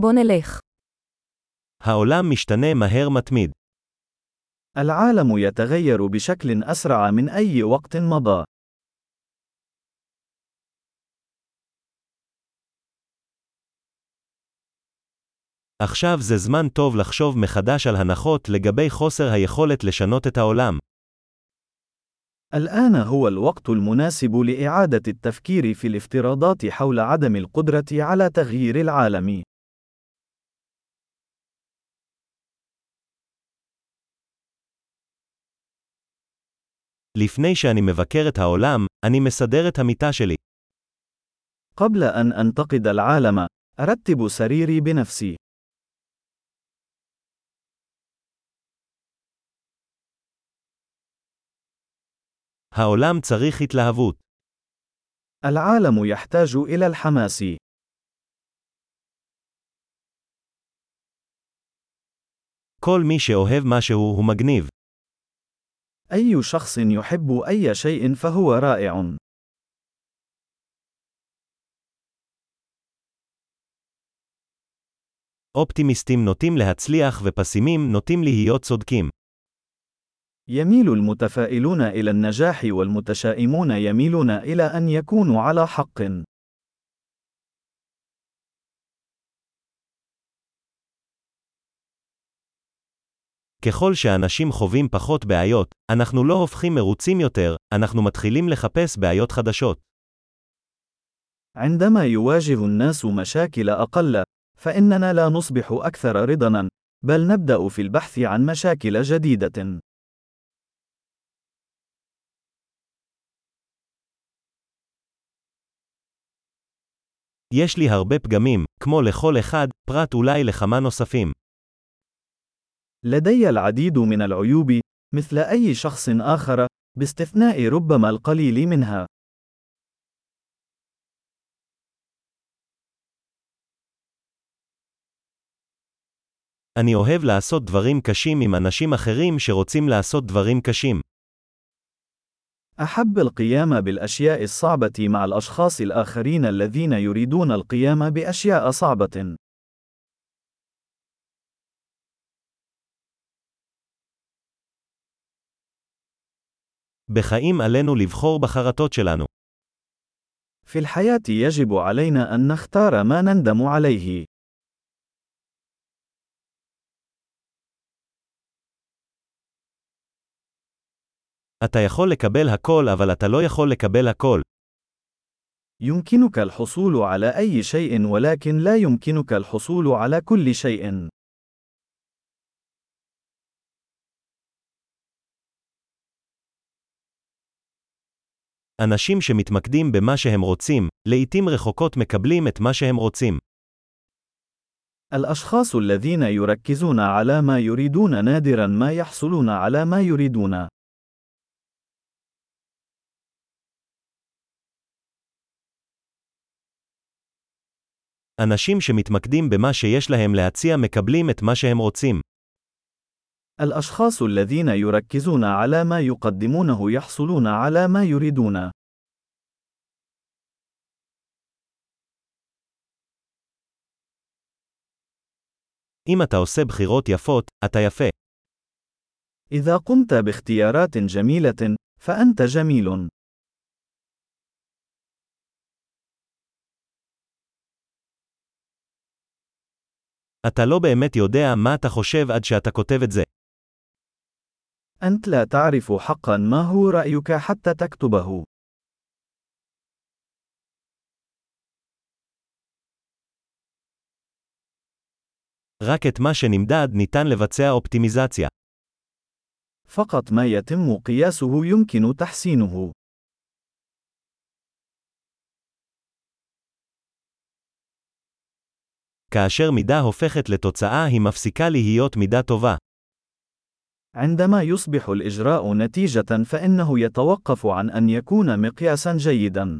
בוא נלך. העולם משתנה מהר מתמיד. العالم يتغير بشكل أسرع من أي وقت مضى. עכשיו זה זמן טוב לחשוב מחדש על הנחות לגבי חוסר היכולת לשנות את העולם. الآن هو الوقت المناسب لإعادة التفكير في الافتراضات حول عدم القدرة على تغيير العالم. לפני שאני מבקר את העולם, אני מסדר את המיטה שלי. قبل أن أنتقد العالم، أرتب سريري بنفسي. העולם צריך התלהבות. العالم يحتاج إلى الحماس. כל מי שאוהב משהו הוא מגניב. أي شخص يحب أي شيء فهو رائع. אופטימיסטים נוטים להצליח ופסימים נוטים להיות צודקים. يميل المتفائلون إلى النجاح والمتشائمون يميلون إلى أن يكونوا على حق. ככל שאנשים חווים פחות בעיות, אנחנו לא הופכים מרוצים יותר, אנחנו מתחילים לחפש בעיות חדשות. عندما يواجه الناس مشاكل أقل، فإننا لا نصبح أكثر رضاً، بل نبدأ في البحث عن مشاكل جديدة. יש לי הרבה פגמים, כמו לכל אחד, פרט אולי לכמה נוספים. لدي العديد من العيوب، مثل أي شخص آخر، باستثناء ربما القليل منها. אני אוהב לעשות דברים קשים עם אנשים אחרים שרוצים לעשות דברים קשים. أحب القيام بالأشياء الصعبة مع الأشخاص الآخرين الذين يريدون القيام بأشياء صعبة. בחיים עלינו לבחור בחרטות שלנו. في الحياة يجب علينا أن نختار ما نندم عليه. אתה יכול לקבל הכל אבל אתה לא יכול לקבל הכל. يمكنك الحصول على أي شيء ولكن لا يمكنك الحصول على كل شيء. אנשים שמתמקדים במה שהם רוצים, לעתים רחוקות מקבלים את מה שהם רוצים. الأشخاص الذين يركزون على ما يريدون نادرا ما يحصلون على ما يريدون. אנשים שמתמקדים במה שיש להם להציע מקבלים את מה שהם רוצים. الأشخاص الذين يركزون على ما يقدمونه يحصلون على ما يريدون. אם אתה עושה בחירות יפות, אתה יפה. إذا قمت باختيارات جميلة، فأنت جميل. אתה לא באמת יודע מה אתה חושב עד שאתה כותב את זה. أنت لا تعرف حقا ما هو رأيك حتى تكتبه. רק את מה שנמדד ניתן לבצע אופטימיזציה. فقط ما يتم قياسه يمكن تحسينه. כאשר מידה הופכת לתוצאה היא מפסיקה להיות מידה טובה. عندما يصبح الإجراء نتيجة فإنه يتوقف عن أن يكون مقياسا جيدا.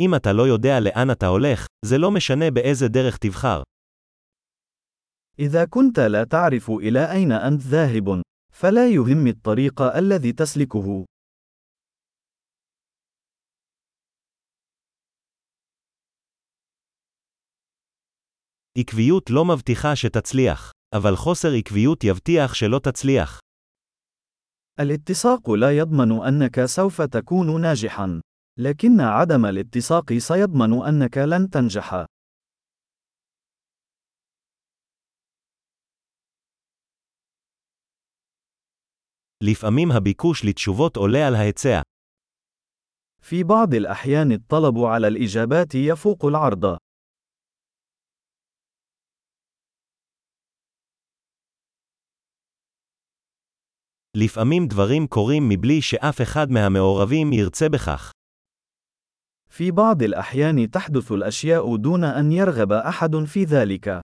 אם אתה לא יודע לאן אתה הולך, זה לא משנה באיזה דרך תבחר. إذا كنت لا تعرف إلى أين أنت ذاهب، فلا يهم الطريق الذي تسلكه. עקביות לא מבטיחה שתצליח, אבל חוסר עקביות יבטיח שלא תצליח. الاتساق لا يضمن أنك سوف تكون ناجحا، لكن عدم الاتساق سيضمن أنك لن تنجح. לפעמים הביקוש לתשובות עולה על ההיצע. في بعض الأحيان الطلب على الإجابات يفوق العرض. לפעמים דברים קורים מבלי שאף אחד מהמעורבים ירצה בכך. في بعض الأحيان تحدث الأشياء دون أن يرغب أحد في ذلك.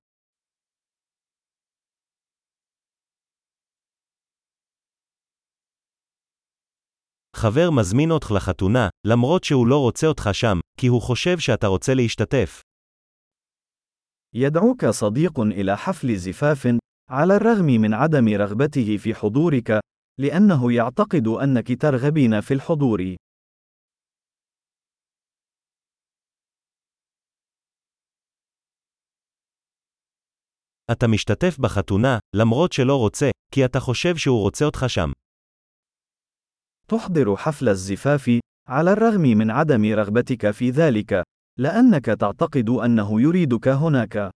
חבר מזמין אותך לחתונה, למרות שהוא לא רוצה אותך שם, כי הוא חושב שאתה רוצה להשתתף. يدعوك صديق إلى حفل زفاف، على الرغم من عدم رغبته في حضورك، لأنه يعتقد أنك ترغبين في الحضور. אתה משתתף בחתונה, למרות שלא רוצה, כי אתה חושב שהוא רוצה אותך שם. تحضر حفل الزفاف، على الرغم من عدم رغبتك في ذلك، لأنك تعتقد أنه يريدك هناك.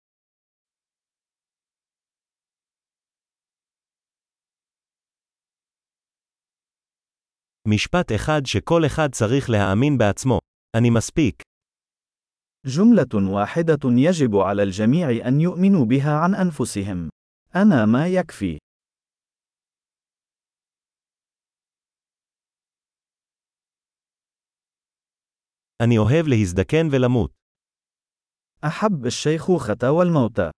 משפט אחד שכל אחד צריך להאמין בעצמו. אני מספיק. جملة واحدة يجب على الجميع أن يؤمنوا بها عن أنفسهم. أنا ما يكفي. אני אוהב להזדקן ולמות. أحب الشيخوخة والموت.